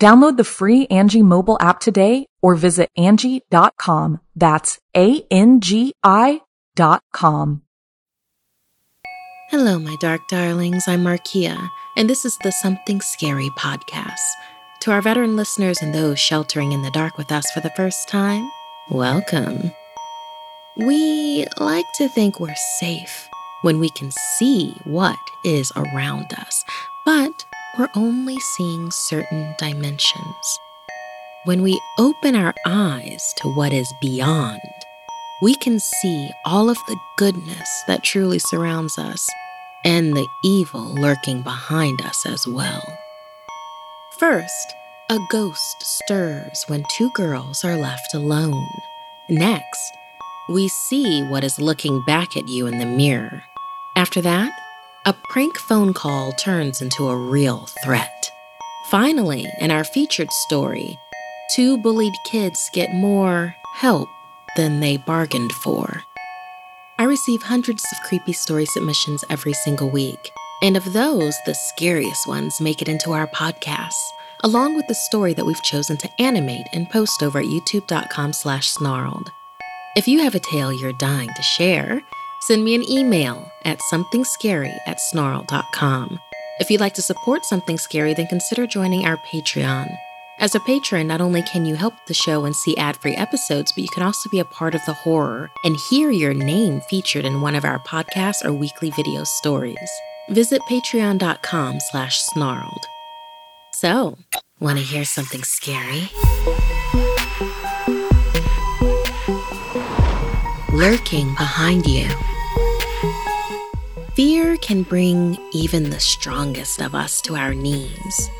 Download the free Angi mobile app today or visit Angi.com. That's A-N-G-I dot com. Hello, my dark darlings. I'm Markia, and this is the Something Scary podcast. To our veteran listeners and those sheltering in the dark with us for the first time, welcome. We like to think we're safe when we can see what is around us, but we're only seeing certain dimensions. When we open our eyes to what is beyond, we can see all of the goodness that truly surrounds us and the evil lurking behind us as well. First, a ghost stirs when two girls are left alone. Next, we see what is looking back at you in the mirror. After that, a prank phone call turns into a real threat. Finally, in our featured story, two bullied kids get more help than they bargained for. I receive hundreds of creepy story submissions every single week, and of those, the scariest ones make it into our podcast, along with the story that we've chosen to animate and post over at youtube.com slash snarled. If you have a tale you're dying to share, send me an email at somethingscary at snarled.com. If you'd like to support Something Scary, then consider joining our Patreon. As a patron, not only can you help the show and see ad-free episodes, but you can also be a part of the horror and hear your name featured in one of our podcasts or weekly video stories. Visit patreon.com slash snarled. So, want to hear something scary? Lurking behind you. Fear can bring even the strongest of us to our knees.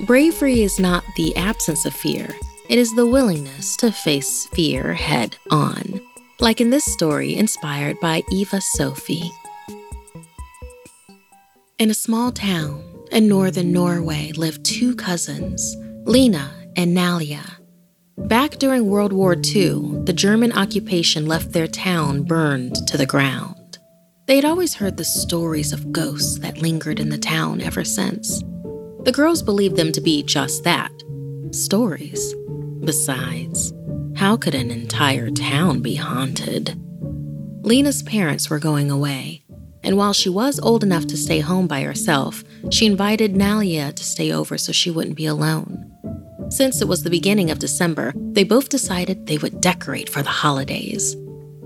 Bravery is not the absence of fear, it is the willingness to face fear head on. Like in this story inspired by Eva Sophie. In a small town in northern Norway lived two cousins, Lena and Nalia. Back during World War II, the German occupation left their town burned to the ground. They had always heard the stories of ghosts that lingered in the town ever since. The girls believed them to be just that stories. Besides, how could an entire town be haunted? Lena's parents were going away, and while she was old enough to stay home by herself, she invited Nalia to stay over so she wouldn't be alone. Since it was the beginning of December, they both decided they would decorate for the holidays.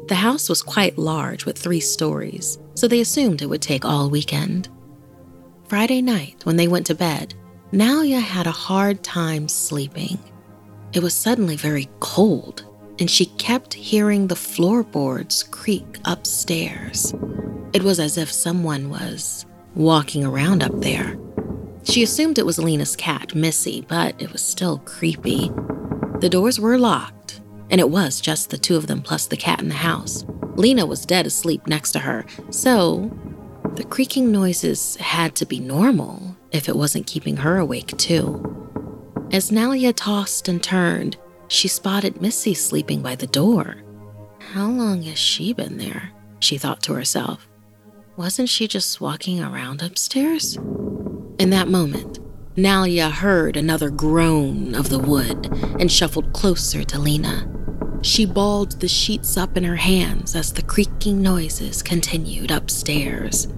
The house was quite large with three stories, so they assumed it would take all weekend. Friday night, when they went to bed, Nalia had a hard time sleeping. It was suddenly very cold, and she kept hearing the floorboards creak upstairs. It was as if someone was walking around up there. She assumed it was Lena's cat, Missy, but it was still creepy. The doors were locked, and it was just the two of them plus the cat in the house. Lena was dead asleep next to her, so the creaking noises had to be normal if it wasn't keeping her awake, too. As Nalia tossed and turned, she spotted Missy sleeping by the door. How long has she been there? She thought to herself. Wasn't she just walking around upstairs? In that moment, Nalia heard another groan of the wood and shuffled closer to Lena. She balled the sheets up in her hands as the creaking noises continued upstairs.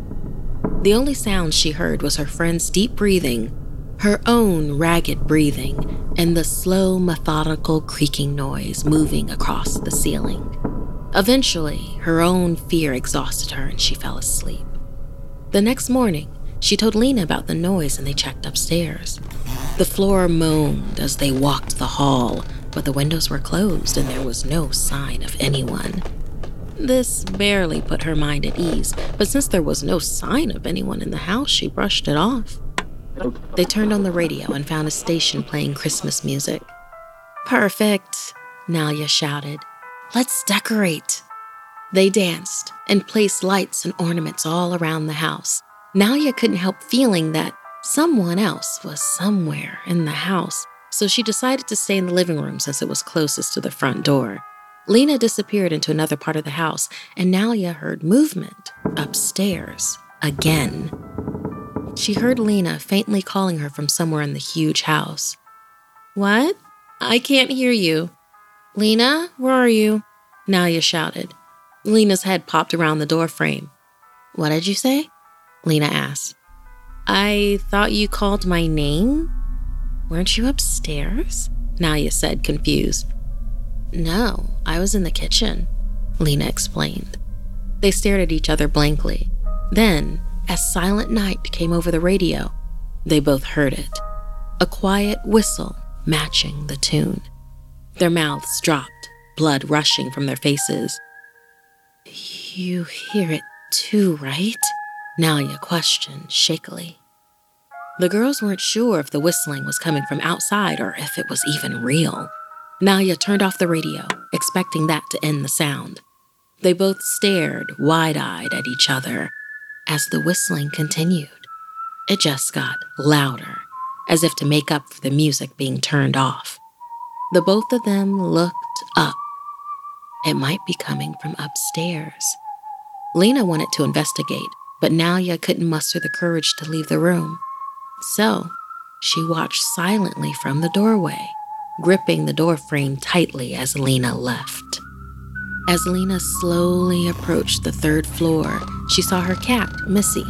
The only sound she heard was her friend's deep breathing, her own ragged breathing, and the slow, methodical creaking noise moving across the ceiling. Eventually, her own fear exhausted her and she fell asleep. The next morning, she told Lena about the noise and they checked upstairs. The floor moaned as they walked the hall, but the windows were closed and there was no sign of anyone. This barely put her mind at ease, but since there was no sign of anyone in the house, she brushed it off. They turned on the radio and found a station playing Christmas music. Perfect, Nalia shouted. Let's decorate. They danced and placed lights and ornaments all around the house. Nalia couldn't help feeling that someone else was somewhere in the house, so she decided to stay in the living room since it was closest to the front door. Lena disappeared into another part of the house, and Nalia heard movement upstairs again. She heard Lena faintly calling her from somewhere in the huge house. What? I can't hear you. Lena, where are you? Nalia shouted. Lena's head popped around the doorframe. What did you say? Lena asked. I thought you called my name? Weren't you upstairs? Nalia said, confused. No, I was in the kitchen, Lena explained. They stared at each other blankly. Then, as Silent Night came over the radio, they both heard it a quiet whistle matching the tune. Their mouths dropped, blood rushing from their faces. You hear it too, right? Nalia questioned shakily. The girls weren't sure if the whistling was coming from outside or if it was even real. Nalia turned off the radio, expecting that to end the sound. They both stared wide eyed at each other as the whistling continued. It just got louder, as if to make up for the music being turned off. The both of them looked up. It might be coming from upstairs. Lena wanted to investigate, but Nalia couldn't muster the courage to leave the room. So, she watched silently from the doorway gripping the doorframe tightly as Lena left. As Lena slowly approached the third floor, she saw her cat, Missy.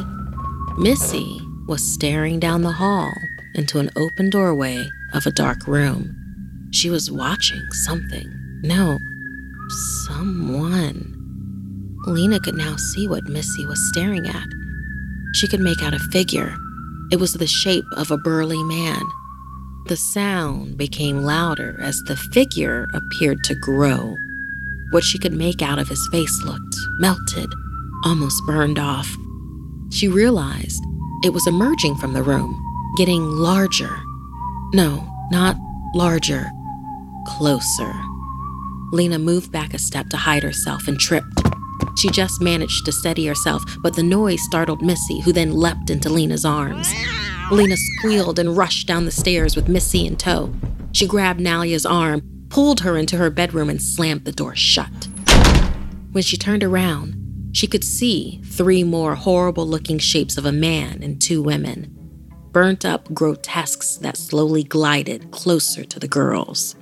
Missy was staring down the hall into an open doorway of a dark room. She was watching something. No, someone. Lena could now see what Missy was staring at. She could make out a figure. It was the shape of a burly man the sound became louder as the figure appeared to grow. What she could make out of his face looked melted, almost burned off. She realized it was emerging from the room, getting larger. No, not larger, closer. Lena moved back a step to hide herself and tripped. She just managed to steady herself, but the noise startled Missy, who then leapt into Lena's arms. Lena squealed and rushed down the stairs with Missy in tow. She grabbed Nalia's arm, pulled her into her bedroom, and slammed the door shut. When she turned around, she could see three more horrible looking shapes of a man and two women, burnt up grotesques that slowly glided closer to the girls.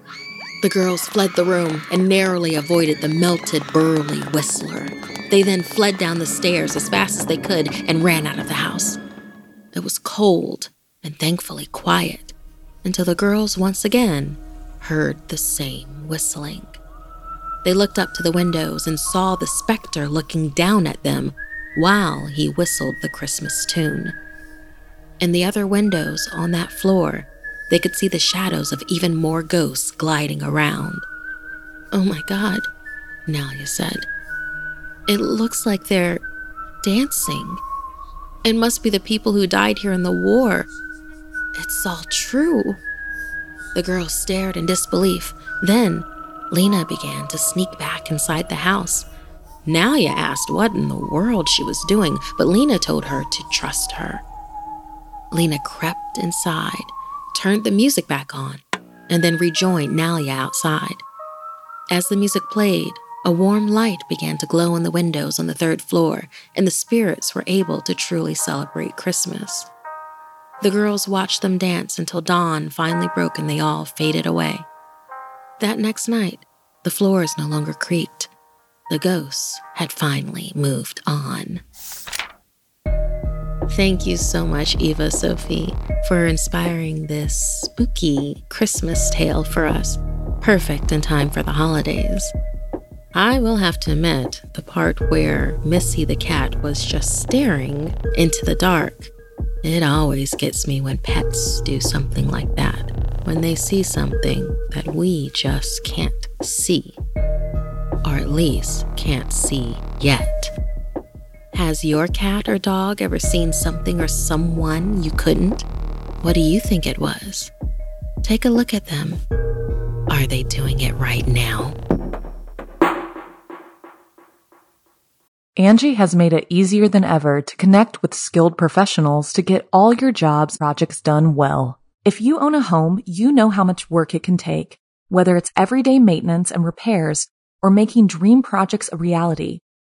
The girls fled the room and narrowly avoided the melted, burly whistler. They then fled down the stairs as fast as they could and ran out of the house. It was cold and thankfully quiet until the girls once again heard the same whistling. They looked up to the windows and saw the specter looking down at them while he whistled the Christmas tune. In the other windows on that floor, they could see the shadows of even more ghosts gliding around. Oh my god, Nalia said. It looks like they're dancing. It must be the people who died here in the war. It's all true. The girl stared in disbelief. Then, Lena began to sneak back inside the house. Nalia asked what in the world she was doing, but Lena told her to trust her. Lena crept inside, turned the music back on, and then rejoined Nalia outside. As the music played, a warm light began to glow in the windows on the third floor, and the spirits were able to truly celebrate Christmas. The girls watched them dance until dawn finally broke and they all faded away. That next night, the floors no longer creaked. The ghosts had finally moved on. Thank you so much, Eva Sophie, for inspiring this spooky Christmas tale for us. Perfect in time for the holidays. I will have to admit, the part where Missy the cat was just staring into the dark, it always gets me when pets do something like that, when they see something that we just can't see, or at least can't see yet. Has your cat or dog ever seen something or someone you couldn't? What do you think it was? Take a look at them. Are they doing it right now? Angi has made it easier than ever to connect with skilled professionals to get all your jobs projects done well. If you own a home, you know how much work it can take, whether it's everyday maintenance and repairs or making dream projects a reality.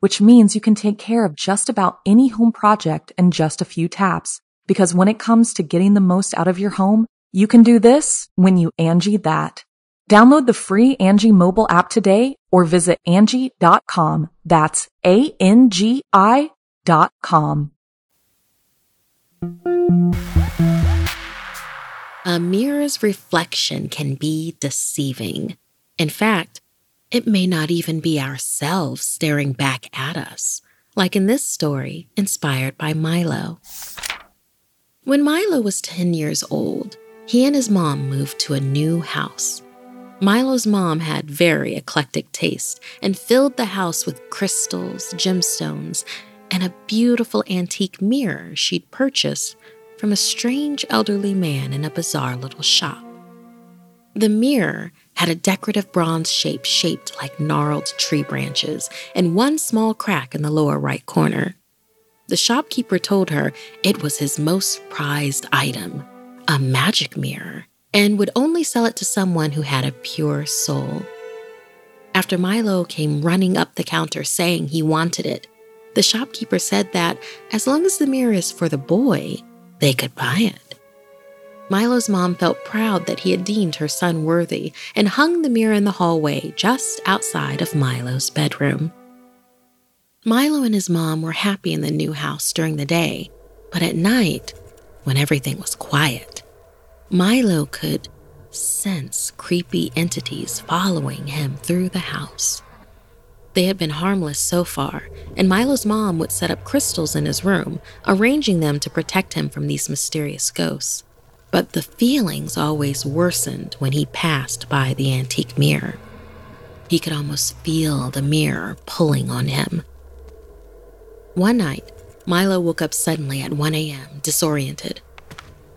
which means you can take care of just about any home project in just a few taps. Because when it comes to getting the most out of your home, you can do this when you Angi that. Download the free Angi mobile app today or visit Angi.com. That's A-N-G-I dot com. A mirror's reflection can be deceiving. In fact, it may not even be ourselves staring back at us, like in this story inspired by Milo. When Milo was 10 years old, he and his mom moved to a new house. Milo's mom had very eclectic taste and filled the house with crystals, gemstones, and a beautiful antique mirror she'd purchased from a strange elderly man in a bizarre little shop. The mirror had a decorative bronze shape shaped like gnarled tree branches and one small crack in the lower right corner. The shopkeeper told her it was his most prized item, a magic mirror and would only sell it to someone who had a pure soul. After Milo came running up the counter saying he wanted it, the shopkeeper said that as long as the mirror is for the boy, they could buy it. Milo's mom felt proud that he had deemed her son worthy and hung the mirror in the hallway just outside of Milo's bedroom. Milo and his mom were happy in the new house during the day, but at night, when everything was quiet, Milo could sense creepy entities following him through the house. They had been harmless so far, and Milo's mom would set up crystals in his room, arranging them to protect him from these mysterious ghosts. But the feelings always worsened when he passed by the antique mirror. He could almost feel the mirror pulling on him. One night, Milo woke up suddenly at 1 a.m., disoriented.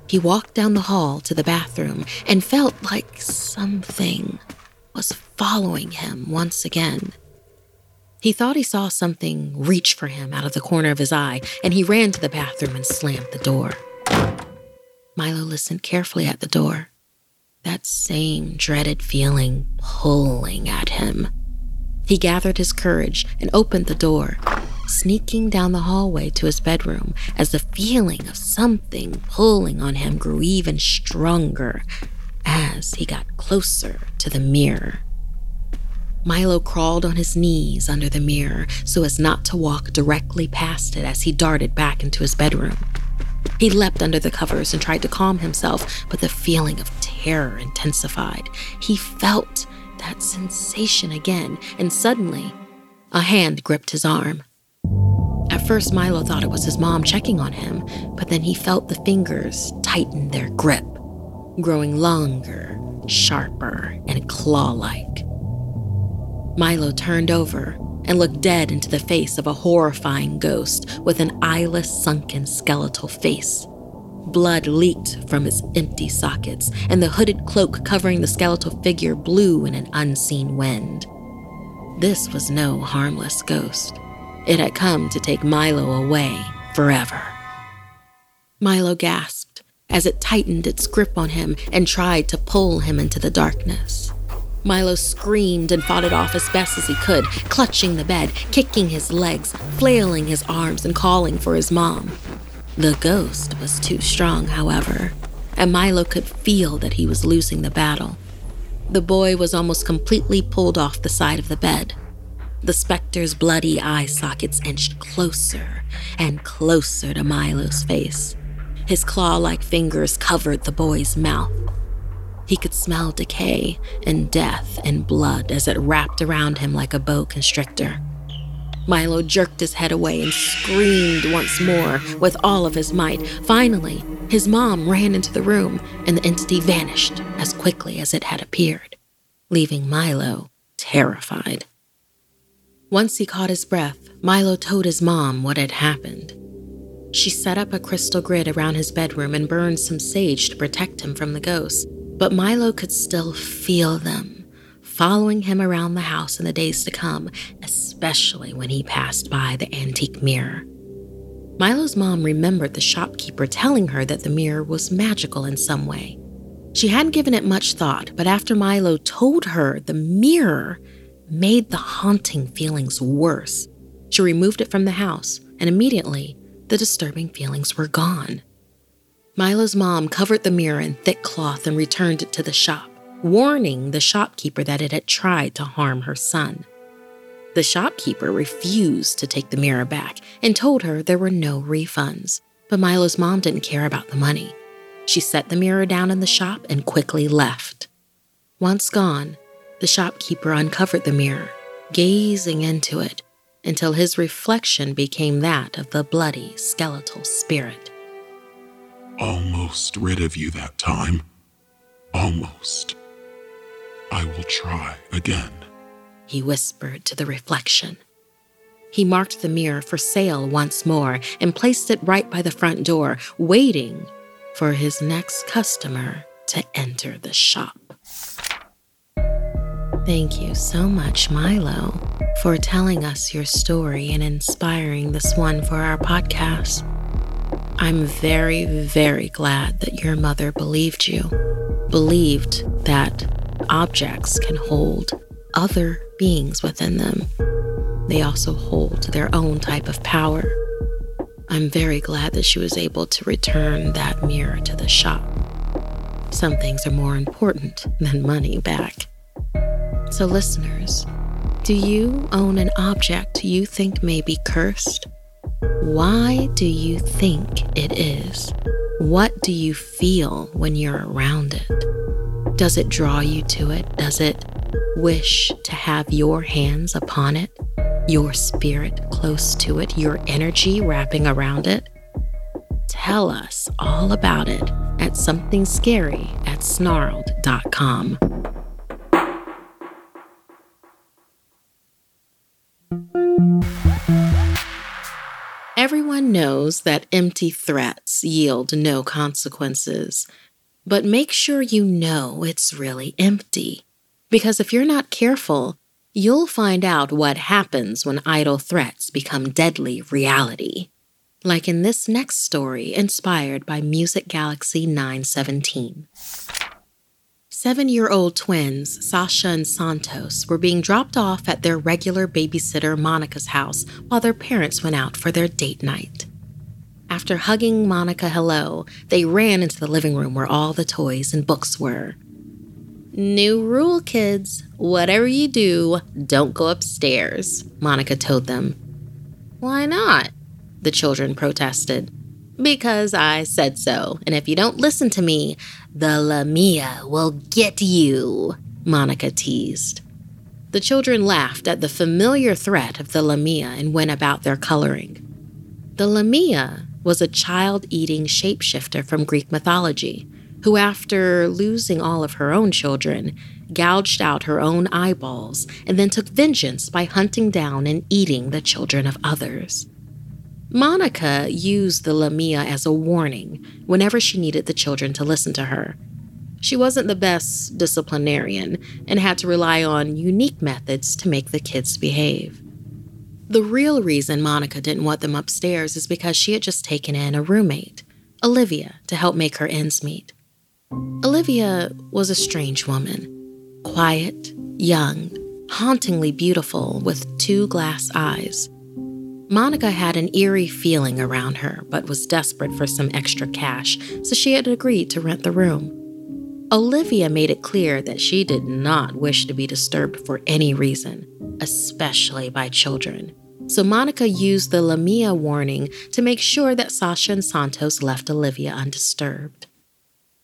He walked down the hall to the bathroom and felt like something was following him once again. He thought he saw something reach for him out of the corner of his eye, and he ran to the bathroom and slammed the door. Milo listened carefully at the door. That same dreaded feeling pulling at him. He gathered his courage and opened the door, sneaking down the hallway to his bedroom as the feeling of something pulling on him grew even stronger as he got closer to the mirror. Milo crawled on his knees under the mirror so as not to walk directly past it as he darted back into his bedroom. He leapt under the covers and tried to calm himself, but the feeling of terror intensified. He felt that sensation again, and suddenly, a hand gripped his arm. At first, Milo thought it was his mom checking on him, but then he felt the fingers tighten their grip, growing longer, sharper, and claw like. Milo turned over and looked dead into the face of a horrifying ghost with an eyeless, sunken, skeletal face. Blood leaked from its empty sockets, and the hooded cloak covering the skeletal figure blew in an unseen wind. This was no harmless ghost. It had come to take Milo away forever. Milo gasped as it tightened its grip on him and tried to pull him into the darkness. Milo screamed and fought it off as best as he could, clutching the bed, kicking his legs, flailing his arms, and calling for his mom. The ghost was too strong, however, and Milo could feel that he was losing the battle. The boy was almost completely pulled off the side of the bed. The specter's bloody eye sockets inched closer and closer to Milo's face. His claw like fingers covered the boy's mouth. He could smell decay and death and blood as it wrapped around him like a boa constrictor. Milo jerked his head away and screamed once more with all of his might. Finally, his mom ran into the room and the entity vanished as quickly as it had appeared, leaving Milo terrified. Once he caught his breath, Milo told his mom what had happened. She set up a crystal grid around his bedroom and burned some sage to protect him from the ghosts, but Milo could still feel them following him around the house in the days to come, especially when he passed by the antique mirror. Milo's mom remembered the shopkeeper telling her that the mirror was magical in some way. She hadn't given it much thought, but after Milo told her the mirror made the haunting feelings worse. She removed it from the house, and immediately the disturbing feelings were gone. Milo's mom covered the mirror in thick cloth and returned it to the shop, warning the shopkeeper that it had tried to harm her son. The shopkeeper refused to take the mirror back and told her there were no refunds. But Milo's mom didn't care about the money. She set the mirror down in the shop and quickly left. Once gone, the shopkeeper uncovered the mirror, gazing into it until his reflection became that of the bloody skeletal spirit. Almost rid of you that time. Almost. I will try again, he whispered to the reflection. He marked the mirror for sale once more and placed it right by the front door, waiting for his next customer to enter the shop. Thank you so much, Milo, for telling us your story and inspiring this one for our podcast. I'm very, very glad that your mother believed you, believed that objects can hold other beings within them. They also hold their own type of power. I'm very glad that she was able to return that mirror to the shop. Some things are more important than money back. So, listeners, do you own an object you think may be cursed? Why do you think it is? What do you feel when you're around it? Does it draw you to it? Does it wish to have your hands upon it, your spirit close to it, your energy wrapping around it? Tell us all about it at somethingscary at snarled.com. Everyone knows that empty threats yield no consequences, but make sure you know it's really empty. Because if you're not careful, you'll find out what happens when idle threats become deadly reality. Like in this next story inspired by Music Galaxy 917. Seven year old twins, Sasha and Santos, were being dropped off at their regular babysitter Monica's house while their parents went out for their date night. After hugging Monica hello, they ran into the living room where all the toys and books were. New rule, kids. Whatever you do, don't go upstairs, Monica told them. Why not? The children protested. Because I said so, and if you don't listen to me, the Lamia will get you, Monica teased. The children laughed at the familiar threat of the Lamia and went about their coloring. The Lamia was a child eating shapeshifter from Greek mythology, who, after losing all of her own children, gouged out her own eyeballs and then took vengeance by hunting down and eating the children of others. Monica used the Lamia as a warning whenever she needed the children to listen to her. She wasn't the best disciplinarian and had to rely on unique methods to make the kids behave. The real reason Monica didn't want them upstairs is because she had just taken in a roommate, Olivia, to help make her ends meet. Olivia was a strange woman. quiet, young, hauntingly beautiful with two glass eyes. Monica had an eerie feeling around her, but was desperate for some extra cash, so she had agreed to rent the room. Olivia made it clear that she did not wish to be disturbed for any reason, especially by children. So Monica used the Lamia warning to make sure that Sasha and Santos left Olivia undisturbed.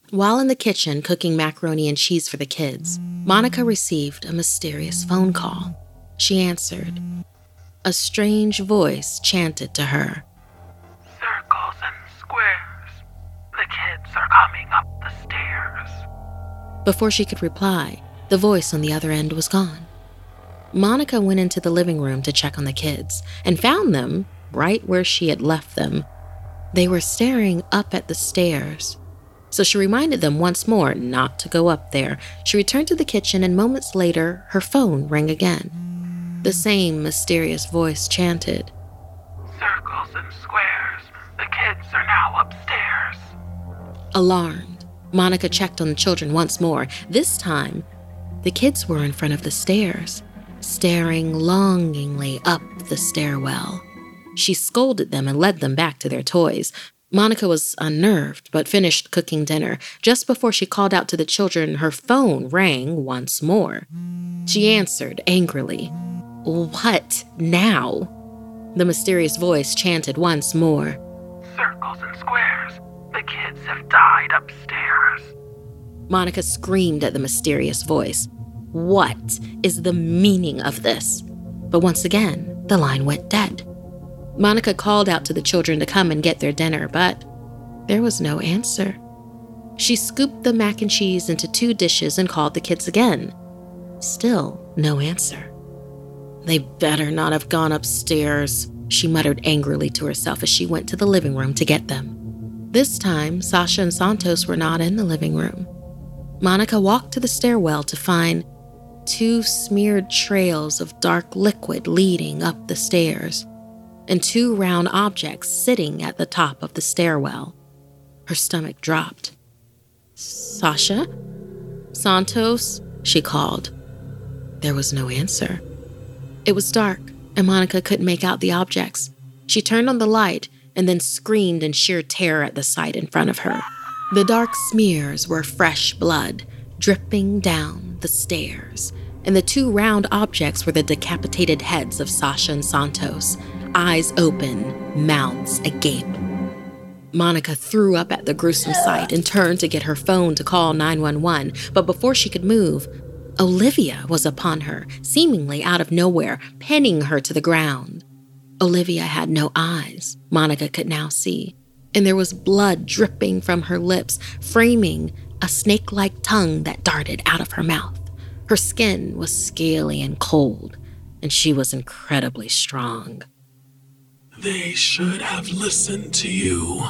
While in the kitchen cooking macaroni and cheese for the kids, Monica received a mysterious phone call. She answered. A strange voice chanted to her Circles and squares. The kids are coming up the stairs. Before she could reply, the voice on the other end was gone. Monica went into the living room to check on the kids and found them right where she had left them. They were staring up at the stairs. So she reminded them once more not to go up there. She returned to the kitchen, and moments later, her phone rang again. The same mysterious voice chanted Circles and squares. The kids are now upstairs. Alarmed, Monica checked on the children once more. This time, the kids were in front of the stairs staring longingly up the stairwell. She scolded them and led them back to their toys. Monica was unnerved, but finished cooking dinner. Just before she called out to the children, her phone rang once more. She answered angrily. What now? The mysterious voice chanted once more. Circles and squares. The kids have died upstairs. Monica screamed at the mysterious voice. What is the meaning of this? But once again, the line went dead. Monica called out to the children to come and get their dinner, but there was no answer. She scooped the mac and cheese into two dishes and called the kids again. Still no answer. They better not have gone upstairs, she muttered angrily to herself as she went to the living room to get them. This time, Sasha and Santos were not in the living room. Monica walked to the stairwell to find two smeared trails of dark liquid leading up the stairs, and two round objects sitting at the top of the stairwell. Her stomach dropped. Sasha? Santos? She called. There was no answer. It was dark, and Monica couldn't make out the objects. She turned on the light and then screamed in sheer terror at the sight in front of her. The dark smears were fresh blood dripping down the stairs, and the two round objects were the decapitated heads of Sasha and Santos, eyes open, mouths agape. Monica threw up at the gruesome sight and turned to get her phone to call 911, but before she could move, Olivia was upon her, seemingly out of nowhere, pinning her to the ground. Olivia had no eyes, Monica could now see, and there was blood dripping from her lips, framing a snake like tongue that darted out of her mouth. Her skin was scaly and cold, and she was incredibly strong. They should have listened to you.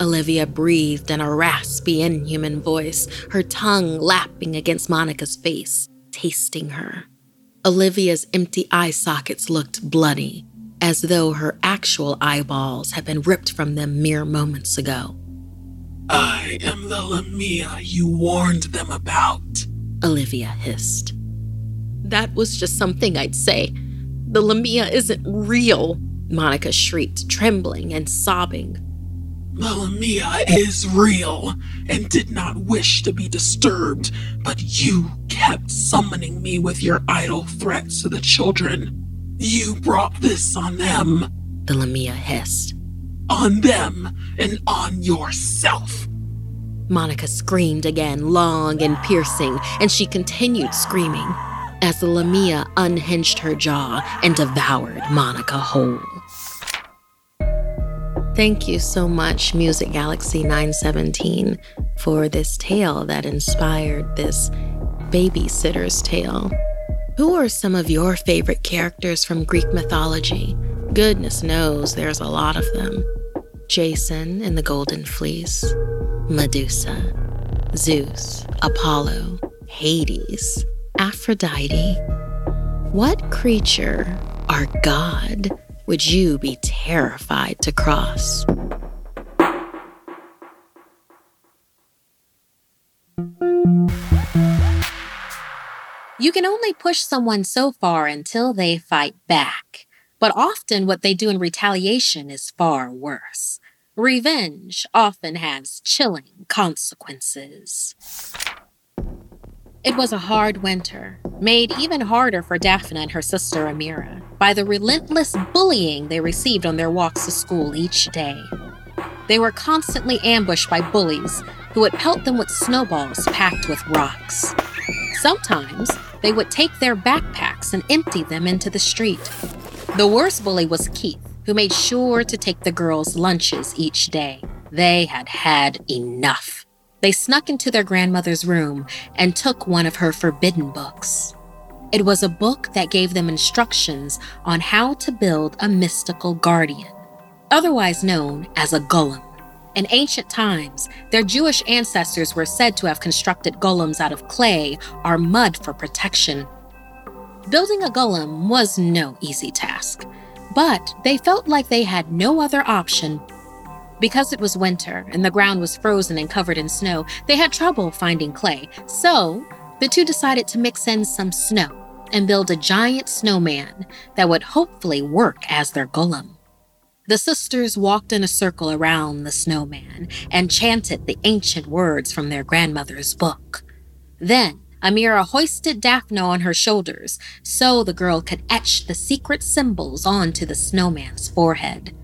Olivia breathed in a raspy, inhuman voice, her tongue lapping against Monica's face, tasting her. Olivia's empty eye sockets looked bloody, as though her actual eyeballs had been ripped from them mere moments ago. I am the Lamia you warned them about. Olivia hissed. That was just something I'd say. The Lamia isn't real, Monica shrieked, trembling and sobbing. The Lamia is real and did not wish to be disturbed, but you kept summoning me with your idle threats to the children. You brought this on them. The Lamia hissed. On them and on yourself. Monica screamed again, long and piercing, and she continued screaming as the Lamia unhinged her jaw and devoured Monica whole. Thank you so much, Music Galaxy 917, for this tale that inspired this babysitter's tale. Who are some of your favorite characters from Greek mythology? Goodness knows there's a lot of them. Jason and the Golden Fleece, Medusa, Zeus, Apollo, Hades, Aphrodite. What creature or god would you be terrified to cross? You can only push someone so far until they fight back. But often what they do in retaliation is far worse. Revenge often has chilling consequences. It was a hard winter, made even harder for Daphne and her sister Amira by the relentless bullying they received on their walks to school each day. They were constantly ambushed by bullies who would pelt them with snowballs packed with rocks. Sometimes they would take their backpacks and empty them into the street. The worst bully was Keith, who made sure to take the girls' lunches each day. They had had enough. They snuck into their grandmother's room and took one of her forbidden books. It was a book that gave them instructions on how to build a mystical guardian, otherwise known as a golem. In ancient times, their Jewish ancestors were said to have constructed golems out of clay or mud for protection. Building a golem was no easy task, but they felt like they had no other option because it was winter and the ground was frozen and covered in snow, they had trouble finding clay. So, the two decided to mix in some snow and build a giant snowman that would hopefully work as their golem. The sisters walked in a circle around the snowman and chanted the ancient words from their grandmother's book. Then, Amira hoisted Daphne on her shoulders so the girl could etch the secret symbols onto the snowman's forehead.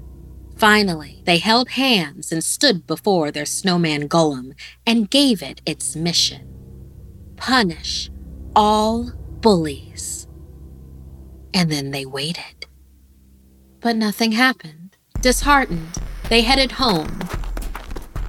Finally, they held hands and stood before their snowman golem and gave it its mission punish all bullies. And then they waited. But nothing happened. Disheartened, they headed home.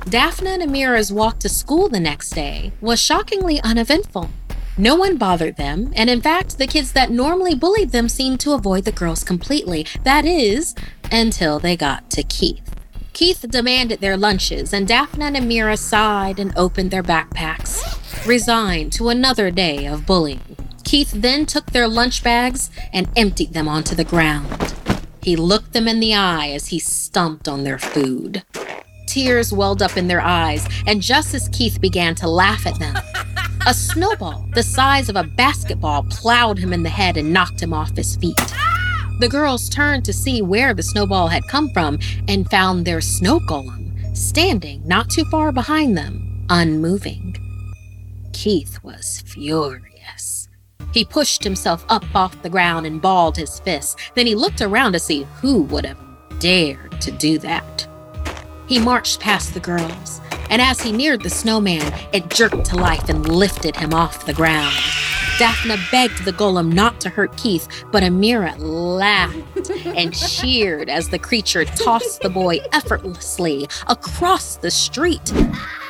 Daphne and Amira's walk to school the next day was shockingly uneventful. No one bothered them, and in fact, the kids that normally bullied them seemed to avoid the girls completely. That is, until they got to Keith. Keith demanded their lunches, and Daphne and Amira sighed and opened their backpacks, resigned to another day of bullying. Keith then took their lunch bags and emptied them onto the ground. He looked them in the eye as he stomped on their food. Tears welled up in their eyes, and just as Keith began to laugh at them, a snowball the size of a basketball plowed him in the head and knocked him off his feet. The girls turned to see where the snowball had come from and found their snow golem standing not too far behind them, unmoving. Keith was furious. He pushed himself up off the ground and balled his fists. Then he looked around to see who would have dared to do that. He marched past the girls, and as he neared the snowman, it jerked to life and lifted him off the ground. Daphne begged the golem not to hurt Keith, but Amira laughed and cheered as the creature tossed the boy effortlessly across the street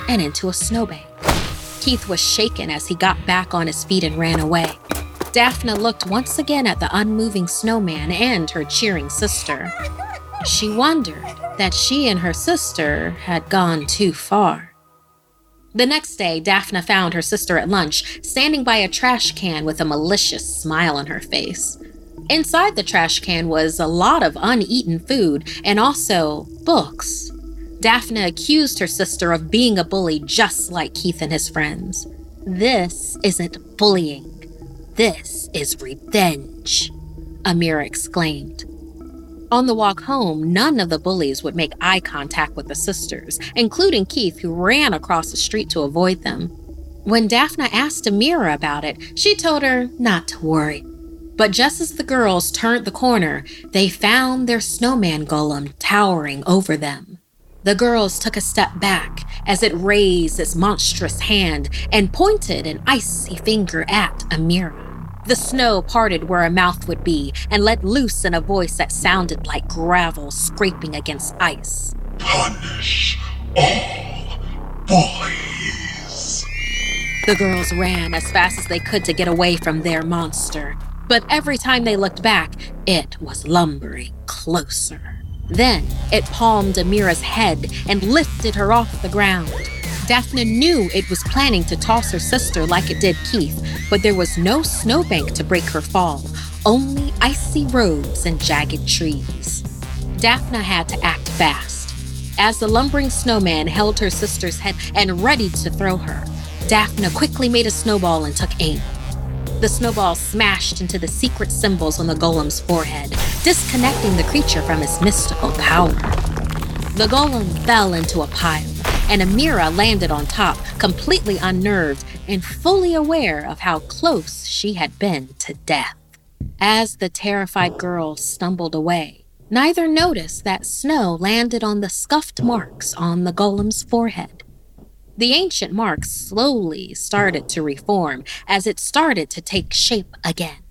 and into a snowbank. Keith was shaken as he got back on his feet and ran away. Daphne looked once again at the unmoving snowman and her cheering sister. She wondered that she and her sister had gone too far. The next day, Daphne found her sister at lunch, standing by a trash can with a malicious smile on her face. Inside the trash can was a lot of uneaten food and also books. Daphne accused her sister of being a bully just like Keith and his friends. This isn't bullying. This is revenge, Amira exclaimed. On the walk home, none of the bullies would make eye contact with the sisters, including Keith, who ran across the street to avoid them. When Daphne asked Amira about it, she told her not to worry. But just as the girls turned the corner, they found their snowman golem towering over them. The girls took a step back as it raised its monstrous hand and pointed an icy finger at Amira. The snow parted where a mouth would be and let loose in a voice that sounded like gravel scraping against ice. Punish all boys. The girls ran as fast as they could to get away from their monster. But every time they looked back, it was lumbering closer. Then it palmed Amira's head and lifted her off the ground. Daphne knew it was planning to toss her sister like it did Keith, but there was no snowbank to break her fall, only icy roads and jagged trees. Daphne had to act fast. As the lumbering snowman held her sister's head and ready to throw her, Daphne quickly made a snowball and took aim. The snowball smashed into the secret symbols on the golem's forehead, disconnecting the creature from its mystical power. The golem fell into a pile, and Amira landed on top, completely unnerved and fully aware of how close she had been to death. As the terrified girl stumbled away, neither noticed that snow landed on the scuffed marks on the golem's forehead. The ancient mark slowly started to reform as it started to take shape again.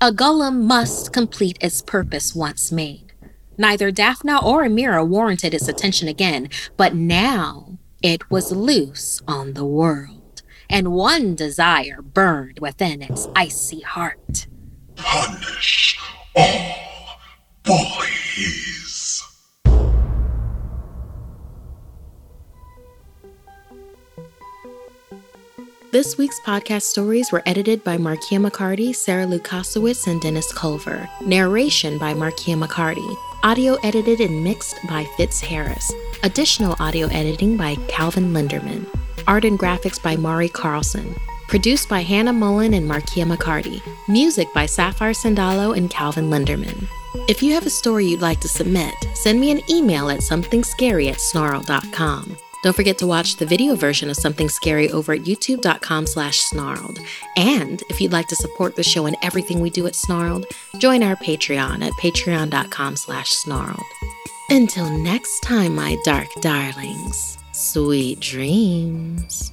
A golem must complete its purpose once made. Neither Daphna or Amira warranted its attention again, but now it was loose on the world, and one desire burned within its icy heart. Punish all bullies. This week's podcast stories were edited by Markia McCarty, Sarah Lukasiewicz, and Dennis Culver. Narration by Markia McCarty. Audio edited and mixed by Fitz Harris. Additional audio editing by Calvin Linderman. Art and graphics by Mari Carlson. Produced by Hannah Mullen and Markia McCarty. Music by Sapphire Sandalo and Calvin Linderman. If you have a story you'd like to submit, send me an email at somethingscary at snarled.com. Don't forget to watch the video version of Something Scary over at youtube.com slash snarled. And if you'd like to support the show and everything we do at Snarled, join our Patreon at patreon.com slash snarled. Until next time, my dark darlings, sweet dreams.